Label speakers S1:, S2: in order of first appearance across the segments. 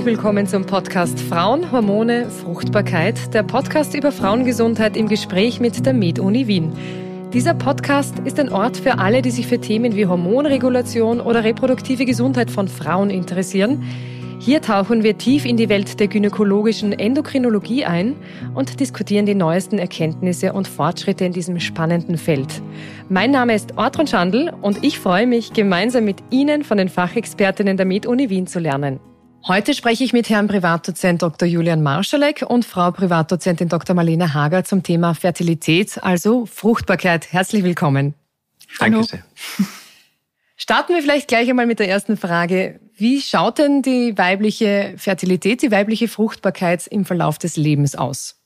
S1: herzlich willkommen zum Podcast Frauen, Hormone, Fruchtbarkeit, der Podcast über Frauengesundheit im Gespräch mit der Med-Uni Wien. Dieser Podcast ist ein Ort für alle, die sich für Themen wie Hormonregulation oder reproduktive Gesundheit von Frauen interessieren. Hier tauchen wir tief in die Welt der gynäkologischen Endokrinologie ein und diskutieren die neuesten Erkenntnisse und Fortschritte in diesem spannenden Feld. Mein Name ist Ortron Schandl und ich freue mich, gemeinsam mit Ihnen von den Fachexpertinnen der Med-Uni Wien zu lernen. Heute spreche ich mit Herrn Privatdozent Dr. Julian Marschalek und Frau Privatdozentin Dr. Marlene Hager zum Thema Fertilität, also Fruchtbarkeit. Herzlich willkommen.
S2: Danke sehr.
S1: Starten wir vielleicht gleich einmal mit der ersten Frage. Wie schaut denn die weibliche Fertilität, die weibliche Fruchtbarkeit im Verlauf des Lebens aus?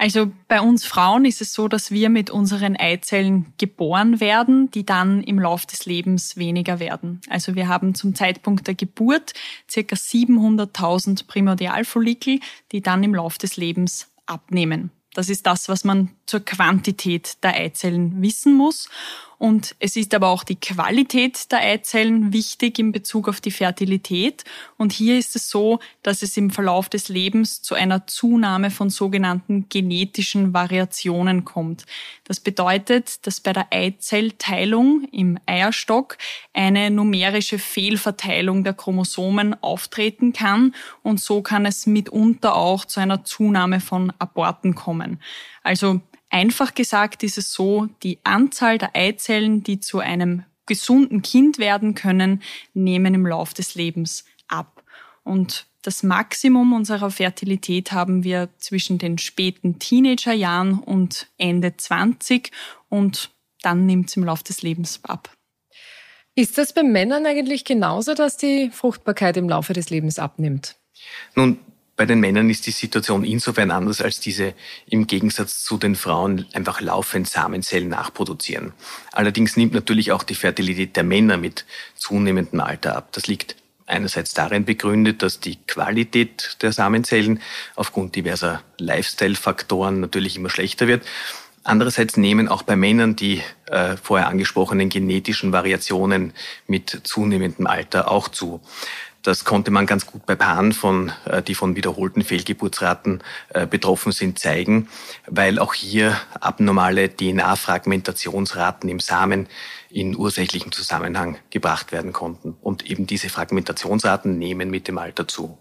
S3: Also bei uns Frauen ist es so, dass wir mit unseren Eizellen geboren werden, die dann im Lauf des Lebens weniger werden. Also wir haben zum Zeitpunkt der Geburt circa 700.000 Primordialfollikel, die dann im Lauf des Lebens abnehmen. Das ist das, was man zur Quantität der Eizellen wissen muss. Und es ist aber auch die Qualität der Eizellen wichtig in Bezug auf die Fertilität. Und hier ist es so, dass es im Verlauf des Lebens zu einer Zunahme von sogenannten genetischen Variationen kommt. Das bedeutet, dass bei der Eizellteilung im Eierstock eine numerische Fehlverteilung der Chromosomen auftreten kann. Und so kann es mitunter auch zu einer Zunahme von Aborten kommen. Also Einfach gesagt ist es so, die Anzahl der Eizellen, die zu einem gesunden Kind werden können, nehmen im Lauf des Lebens ab. Und das Maximum unserer Fertilität haben wir zwischen den späten Teenagerjahren und Ende 20 und dann nimmt es im Lauf des Lebens ab.
S1: Ist das bei Männern eigentlich genauso, dass die Fruchtbarkeit im Laufe des Lebens abnimmt?
S2: Nun, bei den Männern ist die Situation insofern anders, als diese im Gegensatz zu den Frauen einfach laufend Samenzellen nachproduzieren. Allerdings nimmt natürlich auch die Fertilität der Männer mit zunehmendem Alter ab. Das liegt einerseits darin begründet, dass die Qualität der Samenzellen aufgrund diverser Lifestyle-Faktoren natürlich immer schlechter wird. Andererseits nehmen auch bei Männern die äh, vorher angesprochenen genetischen Variationen mit zunehmendem Alter auch zu. Das konnte man ganz gut bei Paaren, von, äh, die von wiederholten Fehlgeburtsraten äh, betroffen sind, zeigen, weil auch hier abnormale DNA-Fragmentationsraten im Samen in ursächlichen Zusammenhang gebracht werden konnten. Und eben diese Fragmentationsraten nehmen mit dem Alter zu.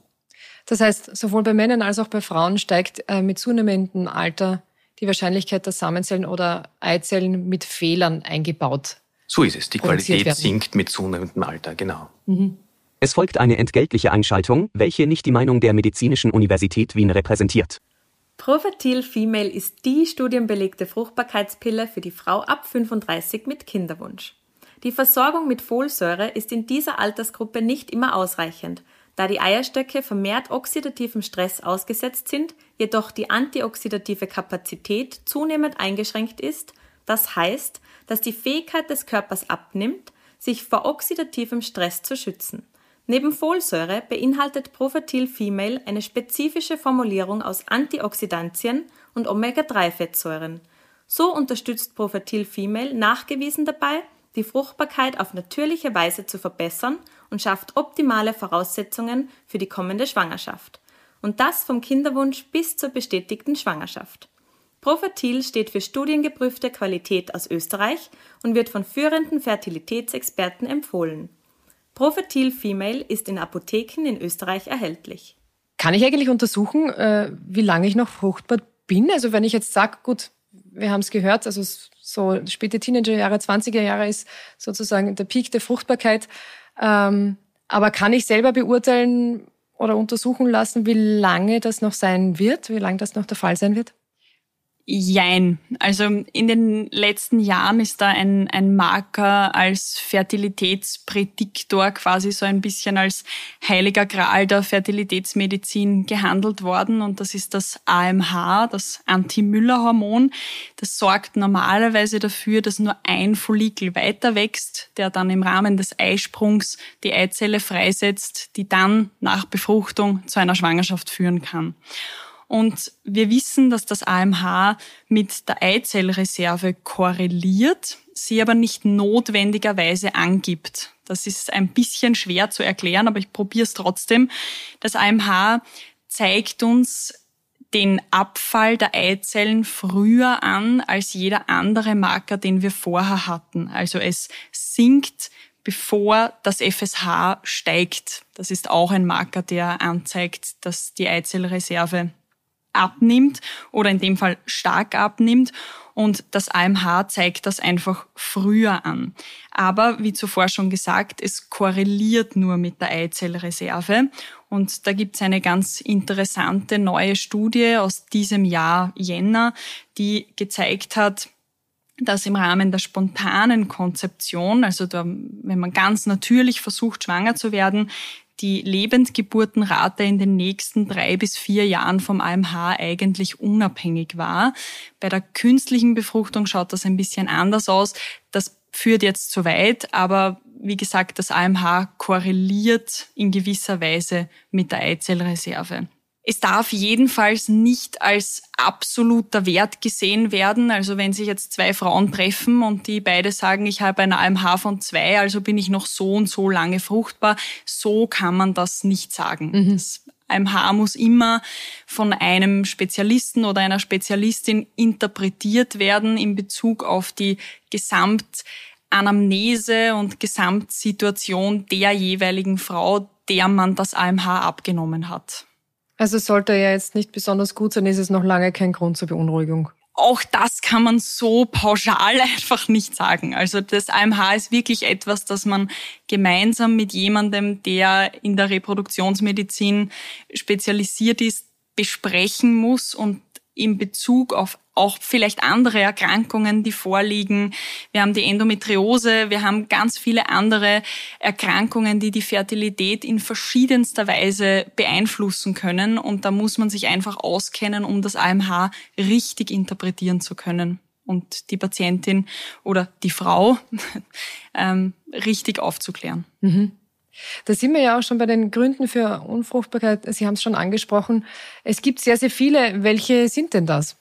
S1: Das heißt, sowohl bei Männern als auch bei Frauen steigt äh, mit zunehmendem Alter die Wahrscheinlichkeit, dass Samenzellen oder Eizellen mit Fehlern eingebaut
S2: So ist es. Die Qualität sinkt mit zunehmendem Alter, genau.
S4: Mhm. Es folgt eine entgeltliche Einschaltung, welche nicht die Meinung der Medizinischen Universität Wien repräsentiert.
S5: Profertil Female ist die studienbelegte Fruchtbarkeitspille für die Frau ab 35 mit Kinderwunsch. Die Versorgung mit Folsäure ist in dieser Altersgruppe nicht immer ausreichend, da die Eierstöcke vermehrt oxidativem Stress ausgesetzt sind, jedoch die antioxidative Kapazität zunehmend eingeschränkt ist, das heißt, dass die Fähigkeit des Körpers abnimmt, sich vor oxidativem Stress zu schützen. Neben Folsäure beinhaltet Profertil Female eine spezifische Formulierung aus Antioxidantien und Omega-3-Fettsäuren. So unterstützt Profertil Female nachgewiesen dabei, die Fruchtbarkeit auf natürliche Weise zu verbessern und schafft optimale Voraussetzungen für die kommende Schwangerschaft. Und das vom Kinderwunsch bis zur bestätigten Schwangerschaft. Profertil steht für studiengeprüfte Qualität aus Österreich und wird von führenden Fertilitätsexperten empfohlen. Profertil Female ist in Apotheken in Österreich erhältlich.
S1: Kann ich eigentlich untersuchen, äh, wie lange ich noch fruchtbar bin? Also wenn ich jetzt sage, gut, wir haben es gehört, also so späte Teenagerjahre, 20er Jahre ist sozusagen der Peak der Fruchtbarkeit. Ähm, aber kann ich selber beurteilen oder untersuchen lassen, wie lange das noch sein wird, wie lange das noch der Fall sein wird?
S3: Jein. Also in den letzten Jahren ist da ein, ein Marker als Fertilitätsprädiktor quasi so ein bisschen als heiliger Gral der Fertilitätsmedizin gehandelt worden und das ist das AMH, das Anti-Müller-Hormon. Das sorgt normalerweise dafür, dass nur ein Follikel weiter wächst, der dann im Rahmen des Eisprungs die Eizelle freisetzt, die dann nach Befruchtung zu einer Schwangerschaft führen kann. Und wir wissen, dass das AMH mit der Eizellreserve korreliert, sie aber nicht notwendigerweise angibt. Das ist ein bisschen schwer zu erklären, aber ich probiere es trotzdem. Das AMH zeigt uns den Abfall der Eizellen früher an als jeder andere Marker, den wir vorher hatten. Also es sinkt, bevor das FSH steigt. Das ist auch ein Marker, der anzeigt, dass die Eizellreserve abnimmt oder in dem Fall stark abnimmt. Und das AMH zeigt das einfach früher an. Aber wie zuvor schon gesagt, es korreliert nur mit der Eizellreserve. Und da gibt es eine ganz interessante neue Studie aus diesem Jahr Jänner, die gezeigt hat, dass im Rahmen der spontanen Konzeption, also da, wenn man ganz natürlich versucht, schwanger zu werden, die Lebendgeburtenrate in den nächsten drei bis vier Jahren vom AMH eigentlich unabhängig war. Bei der künstlichen Befruchtung schaut das ein bisschen anders aus. Das führt jetzt zu weit, aber wie gesagt, das AMH korreliert in gewisser Weise mit der Eizellreserve. Es darf jedenfalls nicht als absoluter Wert gesehen werden. Also wenn sich jetzt zwei Frauen treffen und die beide sagen, ich habe ein AMH von zwei, also bin ich noch so und so lange fruchtbar, so kann man das nicht sagen. Mhm. Das AMH muss immer von einem Spezialisten oder einer Spezialistin interpretiert werden in Bezug auf die Gesamtanamnese und Gesamtsituation der jeweiligen Frau, der man das AMH abgenommen hat.
S1: Also sollte er jetzt nicht besonders gut sein, ist es noch lange kein Grund zur Beunruhigung.
S3: Auch das kann man so pauschal einfach nicht sagen. Also das AMH ist wirklich etwas, das man gemeinsam mit jemandem, der in der Reproduktionsmedizin spezialisiert ist, besprechen muss und in Bezug auf auch vielleicht andere Erkrankungen, die vorliegen. Wir haben die Endometriose, wir haben ganz viele andere Erkrankungen, die die Fertilität in verschiedenster Weise beeinflussen können. Und da muss man sich einfach auskennen, um das AMH richtig interpretieren zu können und die Patientin oder die Frau ähm, richtig aufzuklären.
S1: Mhm. Da sind wir ja auch schon bei den Gründen für Unfruchtbarkeit. Sie haben es schon angesprochen. Es gibt sehr, sehr viele. Welche sind denn das?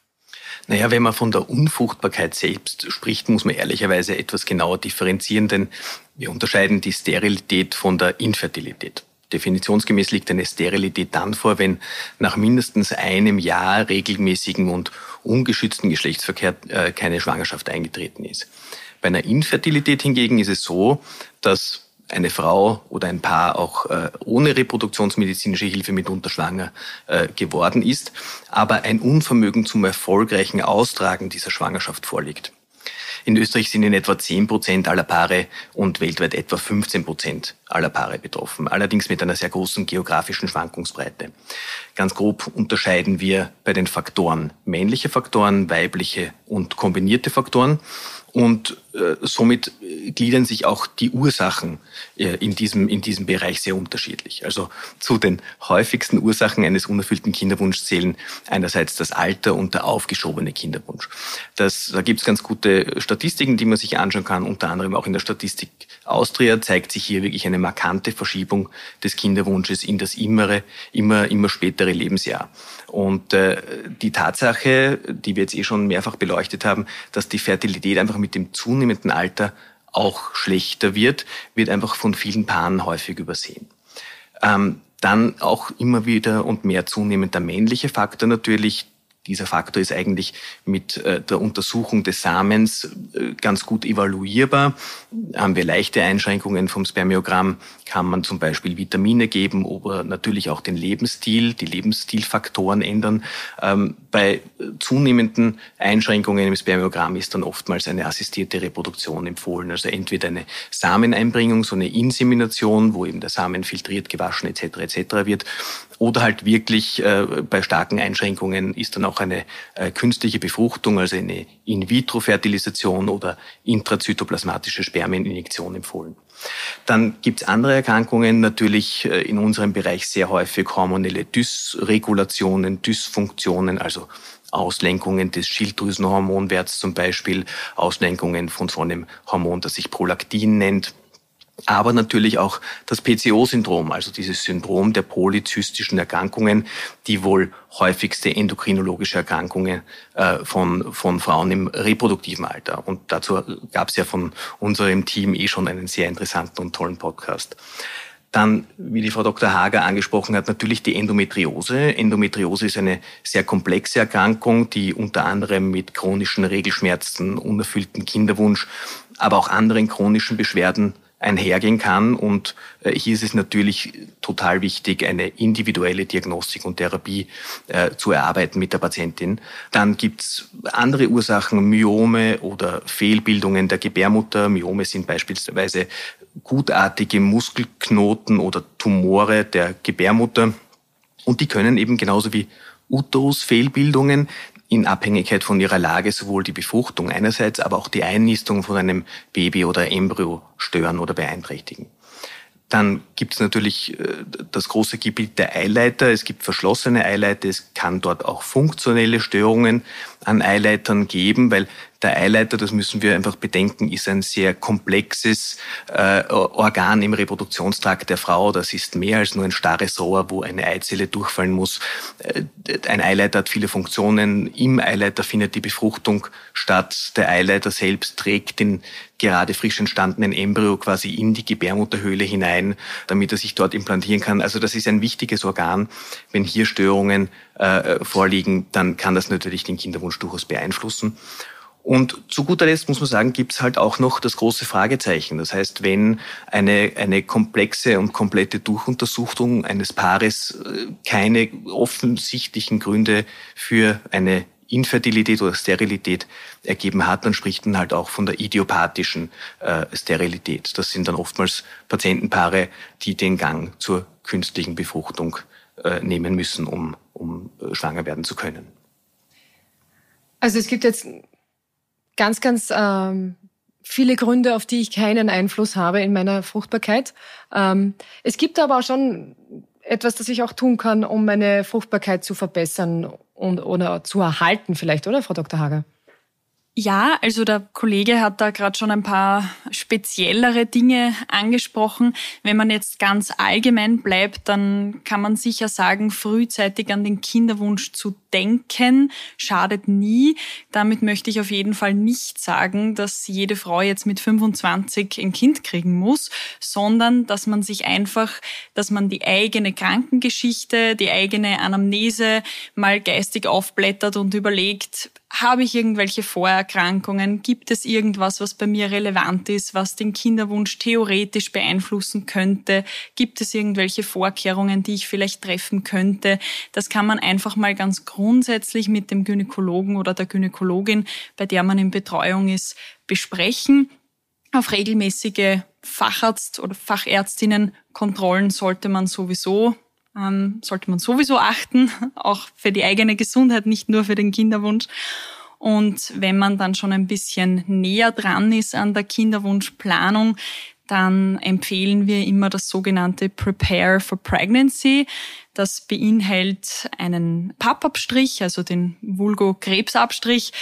S2: Naja, wenn man von der Unfruchtbarkeit selbst spricht, muss man ehrlicherweise etwas genauer differenzieren, denn wir unterscheiden die Sterilität von der Infertilität. Definitionsgemäß liegt eine Sterilität dann vor, wenn nach mindestens einem Jahr regelmäßigen und ungeschützten Geschlechtsverkehr äh, keine Schwangerschaft eingetreten ist. Bei einer Infertilität hingegen ist es so, dass eine Frau oder ein Paar auch äh, ohne reproduktionsmedizinische Hilfe mitunter schwanger äh, geworden ist, aber ein Unvermögen zum erfolgreichen Austragen dieser Schwangerschaft vorliegt. In Österreich sind in etwa 10 Prozent aller Paare und weltweit etwa 15 Prozent aller Paare betroffen, allerdings mit einer sehr großen geografischen Schwankungsbreite. Ganz grob unterscheiden wir bei den Faktoren männliche Faktoren, weibliche und kombinierte Faktoren. Und äh, somit gliedern sich auch die Ursachen äh, in, diesem, in diesem Bereich sehr unterschiedlich. Also zu den häufigsten Ursachen eines unerfüllten Kinderwunschs zählen einerseits das Alter und der aufgeschobene Kinderwunsch. Das, da gibt es ganz gute Statistiken, die man sich anschauen kann. Unter anderem auch in der Statistik Austria zeigt sich hier wirklich eine markante Verschiebung des Kinderwunsches in das immere, immer, immer spätere Lebensjahr. Und äh, die Tatsache, die wir jetzt eh schon mehrfach beleuchtet haben, dass die Fertilität einfach mit dem zunehmenden Alter auch schlechter wird, wird einfach von vielen Paaren häufig übersehen. Ähm, dann auch immer wieder und mehr zunehmend der männliche Faktor natürlich, dieser Faktor ist eigentlich mit äh, der Untersuchung des Samens äh, ganz gut evaluierbar. Haben wir leichte Einschränkungen vom Spermiogramm, kann man zum Beispiel Vitamine geben oder natürlich auch den Lebensstil, die Lebensstilfaktoren ändern. Ähm, bei zunehmenden Einschränkungen im Spermiogramm ist dann oftmals eine assistierte Reproduktion empfohlen. Also entweder eine Sameneinbringung, so eine Insemination, wo eben der Samen filtriert, gewaschen etc. etc. wird, oder halt wirklich äh, bei starken Einschränkungen ist dann auch eine äh, künstliche Befruchtung, also eine In-vitro-Fertilisation oder intrazytoplasmatische Spermieninjektion empfohlen. Dann gibt's andere Erkrankungen, natürlich äh, in unserem Bereich sehr häufig hormonelle Dysregulationen, Dysfunktionen, also Auslenkungen des Schilddrüsenhormonwerts zum Beispiel, Auslenkungen von so einem Hormon, das sich Prolaktin nennt aber natürlich auch das PCO-Syndrom, also dieses Syndrom der polyzystischen Erkrankungen, die wohl häufigste endokrinologische Erkrankungen äh, von, von Frauen im reproduktiven Alter. Und dazu gab es ja von unserem Team eh schon einen sehr interessanten und tollen Podcast. Dann, wie die Frau Dr. Hager angesprochen hat, natürlich die Endometriose. Endometriose ist eine sehr komplexe Erkrankung, die unter anderem mit chronischen Regelschmerzen, unerfüllten Kinderwunsch, aber auch anderen chronischen Beschwerden einhergehen kann. Und äh, hier ist es natürlich total wichtig, eine individuelle Diagnostik und Therapie äh, zu erarbeiten mit der Patientin. Dann gibt's andere Ursachen, Myome oder Fehlbildungen der Gebärmutter. Myome sind beispielsweise gutartige Muskelknoten oder Tumore der Gebärmutter. Und die können eben genauso wie Uterusfehlbildungen in Abhängigkeit von ihrer Lage sowohl die Befruchtung einerseits, aber auch die Einnistung von einem Baby oder Embryo stören oder beeinträchtigen. Dann gibt es natürlich äh, das große Gebiet der Eileiter. Es gibt verschlossene Eileiter. Es kann dort auch funktionelle Störungen an Eileitern geben, weil der Eileiter, das müssen wir einfach bedenken, ist ein sehr komplexes äh, Organ im Reproduktionstrakt der Frau. Das ist mehr als nur ein starres Rohr, wo eine Eizelle durchfallen muss. Äh, ein Eileiter hat viele Funktionen. Im Eileiter findet die Befruchtung statt. Der Eileiter selbst trägt den gerade frisch entstandenen Embryo quasi in die Gebärmutterhöhle hinein, damit er sich dort implantieren kann. Also das ist ein wichtiges Organ. Wenn hier Störungen äh, vorliegen, dann kann das natürlich den Kinderwunsch durchaus beeinflussen. Und zu guter Letzt muss man sagen, gibt es halt auch noch das große Fragezeichen. Das heißt, wenn eine, eine komplexe und komplette Durchuntersuchung eines Paares äh, keine offensichtlichen Gründe für eine Infertilität oder Sterilität ergeben hat, dann spricht man halt auch von der idiopathischen äh, Sterilität. Das sind dann oftmals Patientenpaare, die den Gang zur künstlichen Befruchtung äh, nehmen müssen, um, um äh, schwanger werden zu können.
S1: Also es gibt jetzt ganz, ganz ähm, viele Gründe, auf die ich keinen Einfluss habe in meiner Fruchtbarkeit. Ähm, es gibt aber auch schon etwas, das ich auch tun kann, um meine Fruchtbarkeit zu verbessern und oder zu erhalten vielleicht, oder Frau Dr. Hager?
S3: Ja, also der Kollege hat da gerade schon ein paar speziellere Dinge angesprochen. Wenn man jetzt ganz allgemein bleibt, dann kann man sicher sagen, frühzeitig an den Kinderwunsch zu denken schadet nie. Damit möchte ich auf jeden Fall nicht sagen, dass jede Frau jetzt mit 25 ein Kind kriegen muss, sondern dass man sich einfach, dass man die eigene Krankengeschichte, die eigene Anamnese mal geistig aufblättert und überlegt, habe ich irgendwelche Vorerkrankungen? Gibt es irgendwas, was bei mir relevant ist, was den Kinderwunsch theoretisch beeinflussen könnte? Gibt es irgendwelche Vorkehrungen, die ich vielleicht treffen könnte? Das kann man einfach mal ganz grundsätzlich mit dem Gynäkologen oder der Gynäkologin, bei der man in Betreuung ist, besprechen. Auf regelmäßige Facharzt- oder Fachärztinnenkontrollen sollte man sowieso ähm, sollte man sowieso achten, auch für die eigene Gesundheit, nicht nur für den Kinderwunsch. Und wenn man dann schon ein bisschen näher dran ist an der Kinderwunschplanung, dann empfehlen wir immer das sogenannte Prepare for Pregnancy. Das beinhaltet einen Pappabstrich, also den Vulgo-Krebsabstrich,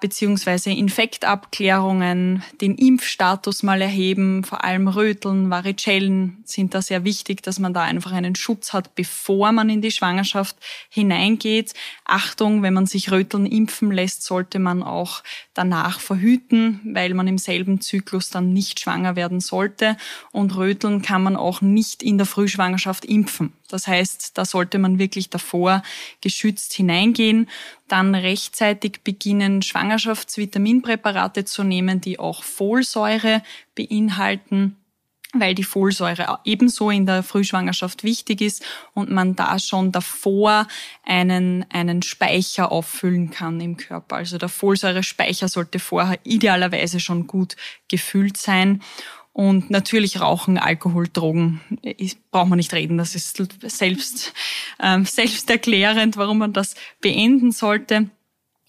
S3: beziehungsweise Infektabklärungen, den Impfstatus mal erheben, vor allem Röteln, Varicellen sind da sehr wichtig, dass man da einfach einen Schutz hat, bevor man in die Schwangerschaft hineingeht. Achtung, wenn man sich Röteln impfen lässt, sollte man auch danach verhüten, weil man im selben Zyklus dann nicht schwanger werden sollte. Und Röteln kann man auch nicht in der Frühschwangerschaft impfen. Das heißt, da sollte man wirklich davor geschützt hineingehen. Dann rechtzeitig beginnen, Schwangerschaftsvitaminpräparate zu nehmen, die auch Folsäure beinhalten weil die Folsäure ebenso in der Frühschwangerschaft wichtig ist und man da schon davor einen, einen Speicher auffüllen kann im Körper. Also der Folsäurespeicher sollte vorher idealerweise schon gut gefüllt sein. Und natürlich Rauchen, Alkohol, Drogen, braucht man nicht reden. Das ist selbst, ähm, selbsterklärend, warum man das beenden sollte.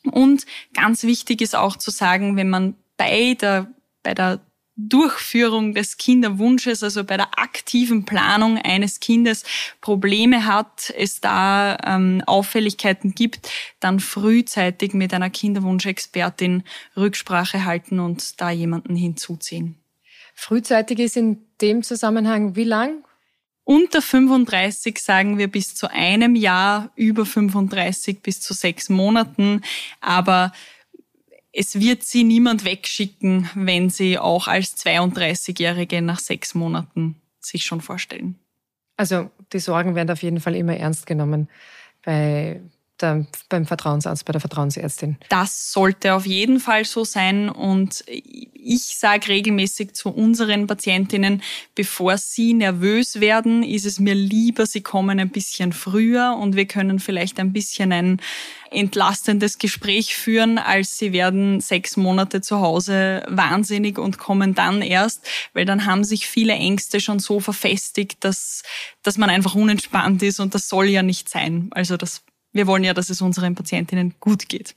S3: Und ganz wichtig ist auch zu sagen, wenn man bei der, bei der Durchführung des Kinderwunsches, also bei der aktiven Planung eines Kindes Probleme hat, es da ähm, Auffälligkeiten gibt, dann frühzeitig mit einer Kinderwunschexpertin Rücksprache halten und da jemanden hinzuziehen.
S1: Frühzeitig ist in dem Zusammenhang wie lang?
S3: Unter 35 sagen wir bis zu einem Jahr, über 35 bis zu sechs Monaten. Aber es wird sie niemand wegschicken, wenn sie auch als 32-Jährige nach sechs Monaten sich schon vorstellen.
S1: Also die Sorgen werden auf jeden Fall immer ernst genommen bei der, beim Vertrauensarzt, bei der Vertrauensärztin.
S3: Das sollte auf jeden Fall so sein. Und ich sage regelmäßig zu unseren Patientinnen, bevor sie nervös werden, ist es mir lieber, sie kommen ein bisschen früher und wir können vielleicht ein bisschen ein entlastendes Gespräch führen, als sie werden sechs Monate zu Hause wahnsinnig und kommen dann erst, weil dann haben sich viele Ängste schon so verfestigt, dass, dass man einfach unentspannt ist und das soll ja nicht sein. Also das wir wollen ja, dass es unseren Patientinnen gut geht.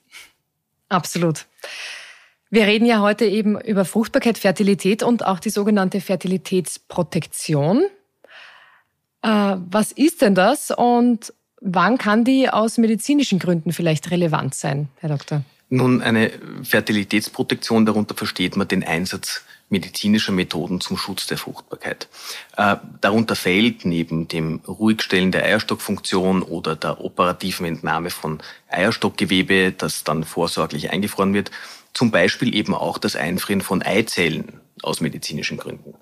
S1: Absolut. Wir reden ja heute eben über Fruchtbarkeit, Fertilität und auch die sogenannte Fertilitätsprotektion. Äh, was ist denn das und wann kann die aus medizinischen Gründen vielleicht relevant sein, Herr Doktor?
S2: Nun, eine Fertilitätsprotektion, darunter versteht man den Einsatz medizinischer Methoden zum Schutz der Fruchtbarkeit. Äh, darunter fällt neben dem Ruhigstellen der Eierstockfunktion oder der operativen Entnahme von Eierstockgewebe, das dann vorsorglich eingefroren wird, zum Beispiel eben auch das Einfrieren von Eizellen aus medizinischen Gründen.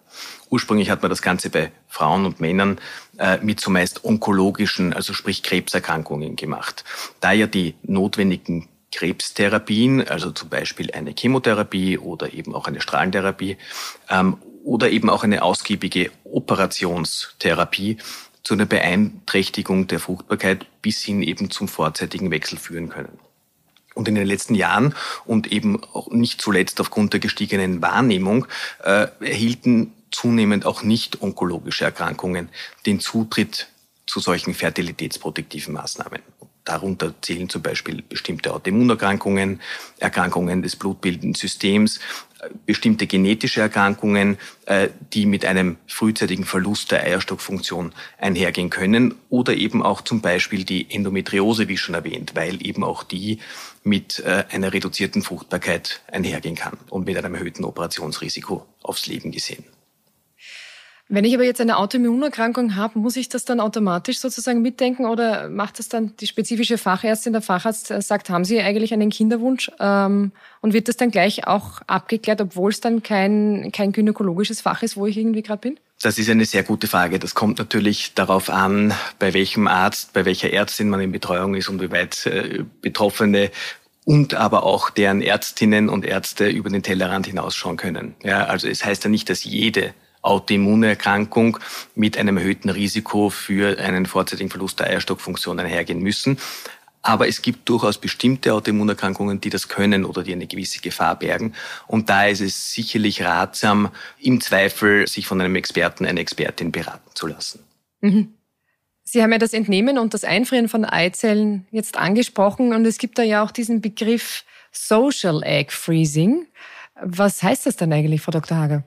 S2: Ursprünglich hat man das Ganze bei Frauen und Männern äh, mit zumeist onkologischen, also sprich Krebserkrankungen gemacht. Da ja die notwendigen Krebstherapien, also zum Beispiel eine Chemotherapie oder eben auch eine Strahlentherapie ähm, oder eben auch eine ausgiebige Operationstherapie zu einer Beeinträchtigung der Fruchtbarkeit bis hin eben zum vorzeitigen Wechsel führen können. Und in den letzten Jahren und eben auch nicht zuletzt aufgrund der gestiegenen Wahrnehmung äh, erhielten zunehmend auch nicht onkologische Erkrankungen den Zutritt zu solchen fertilitätsprotektiven Maßnahmen. Darunter zählen zum Beispiel bestimmte Autoimmunerkrankungen, Erkrankungen des blutbildenden Systems, bestimmte genetische Erkrankungen, äh, die mit einem frühzeitigen Verlust der Eierstockfunktion einhergehen können oder eben auch zum Beispiel die Endometriose, wie schon erwähnt, weil eben auch die mit äh, einer reduzierten Fruchtbarkeit einhergehen kann und mit einem erhöhten Operationsrisiko aufs Leben gesehen.
S1: Wenn ich aber jetzt eine Autoimmunerkrankung habe, muss ich das dann automatisch sozusagen mitdenken oder macht das dann die spezifische Fachärztin, der Facharzt äh, sagt, haben Sie eigentlich einen Kinderwunsch ähm, und wird das dann gleich auch abgeklärt, obwohl es dann kein, kein gynäkologisches Fach ist, wo ich irgendwie gerade bin?
S2: Das ist eine sehr gute Frage. Das kommt natürlich darauf an, bei welchem Arzt, bei welcher Ärztin man in Betreuung ist und wie weit äh, Betroffene und aber auch deren Ärztinnen und Ärzte über den Tellerrand hinausschauen können. Ja, also es heißt ja nicht, dass jede Autoimmunerkrankung mit einem erhöhten Risiko für einen vorzeitigen Verlust der Eierstockfunktion einhergehen müssen. Aber es gibt durchaus bestimmte Autoimmunerkrankungen, die das können oder die eine gewisse Gefahr bergen. Und da ist es sicherlich ratsam, im Zweifel sich von einem Experten, einer Expertin beraten zu lassen.
S1: Mhm. Sie haben ja das Entnehmen und das Einfrieren von Eizellen jetzt angesprochen und es gibt da ja auch diesen Begriff Social Egg Freezing. Was heißt das denn eigentlich, Frau Dr. Hager?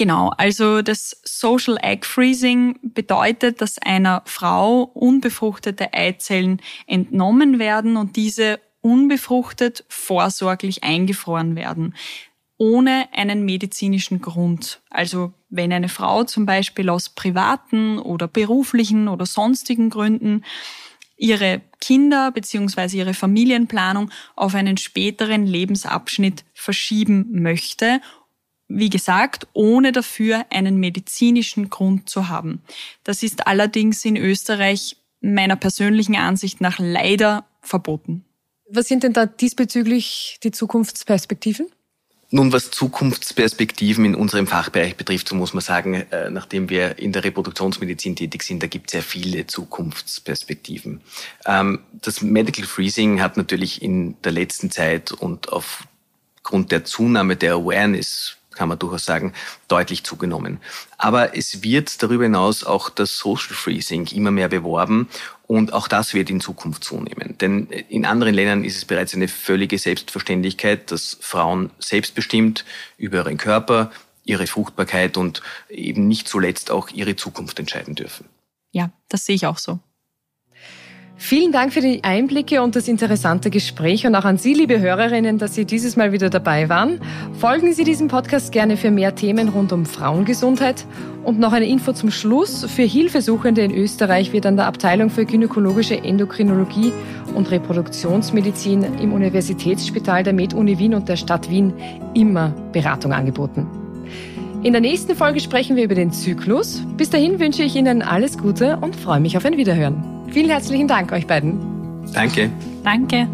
S3: Genau, also das Social Egg Freezing bedeutet, dass einer Frau unbefruchtete Eizellen entnommen werden und diese unbefruchtet vorsorglich eingefroren werden, ohne einen medizinischen Grund. Also wenn eine Frau zum Beispiel aus privaten oder beruflichen oder sonstigen Gründen ihre Kinder bzw. ihre Familienplanung auf einen späteren Lebensabschnitt verschieben möchte wie gesagt, ohne dafür einen medizinischen Grund zu haben. Das ist allerdings in Österreich meiner persönlichen Ansicht nach leider verboten.
S1: Was sind denn da diesbezüglich die Zukunftsperspektiven?
S2: Nun, was Zukunftsperspektiven in unserem Fachbereich betrifft, so muss man sagen, äh, nachdem wir in der Reproduktionsmedizin tätig sind, da gibt es sehr viele Zukunftsperspektiven. Ähm, das Medical Freezing hat natürlich in der letzten Zeit und aufgrund der Zunahme der Awareness kann man durchaus sagen, deutlich zugenommen. Aber es wird darüber hinaus auch das Social Freezing immer mehr beworben und auch das wird in Zukunft zunehmen. Denn in anderen Ländern ist es bereits eine völlige Selbstverständlichkeit, dass Frauen selbstbestimmt über ihren Körper, ihre Fruchtbarkeit und eben nicht zuletzt auch ihre Zukunft entscheiden dürfen.
S3: Ja, das sehe ich auch so.
S1: Vielen Dank für die Einblicke und das interessante Gespräch und auch an Sie, liebe Hörerinnen, dass Sie dieses Mal wieder dabei waren. Folgen Sie diesem Podcast gerne für mehr Themen rund um Frauengesundheit. Und noch eine Info zum Schluss. Für Hilfesuchende in Österreich wird an der Abteilung für gynäkologische Endokrinologie und Reproduktionsmedizin im Universitätsspital der Med-Uni Wien und der Stadt Wien immer Beratung angeboten. In der nächsten Folge sprechen wir über den Zyklus. Bis dahin wünsche ich Ihnen alles Gute und freue mich auf ein Wiederhören. Vielen herzlichen Dank euch beiden.
S2: Danke.
S3: Danke.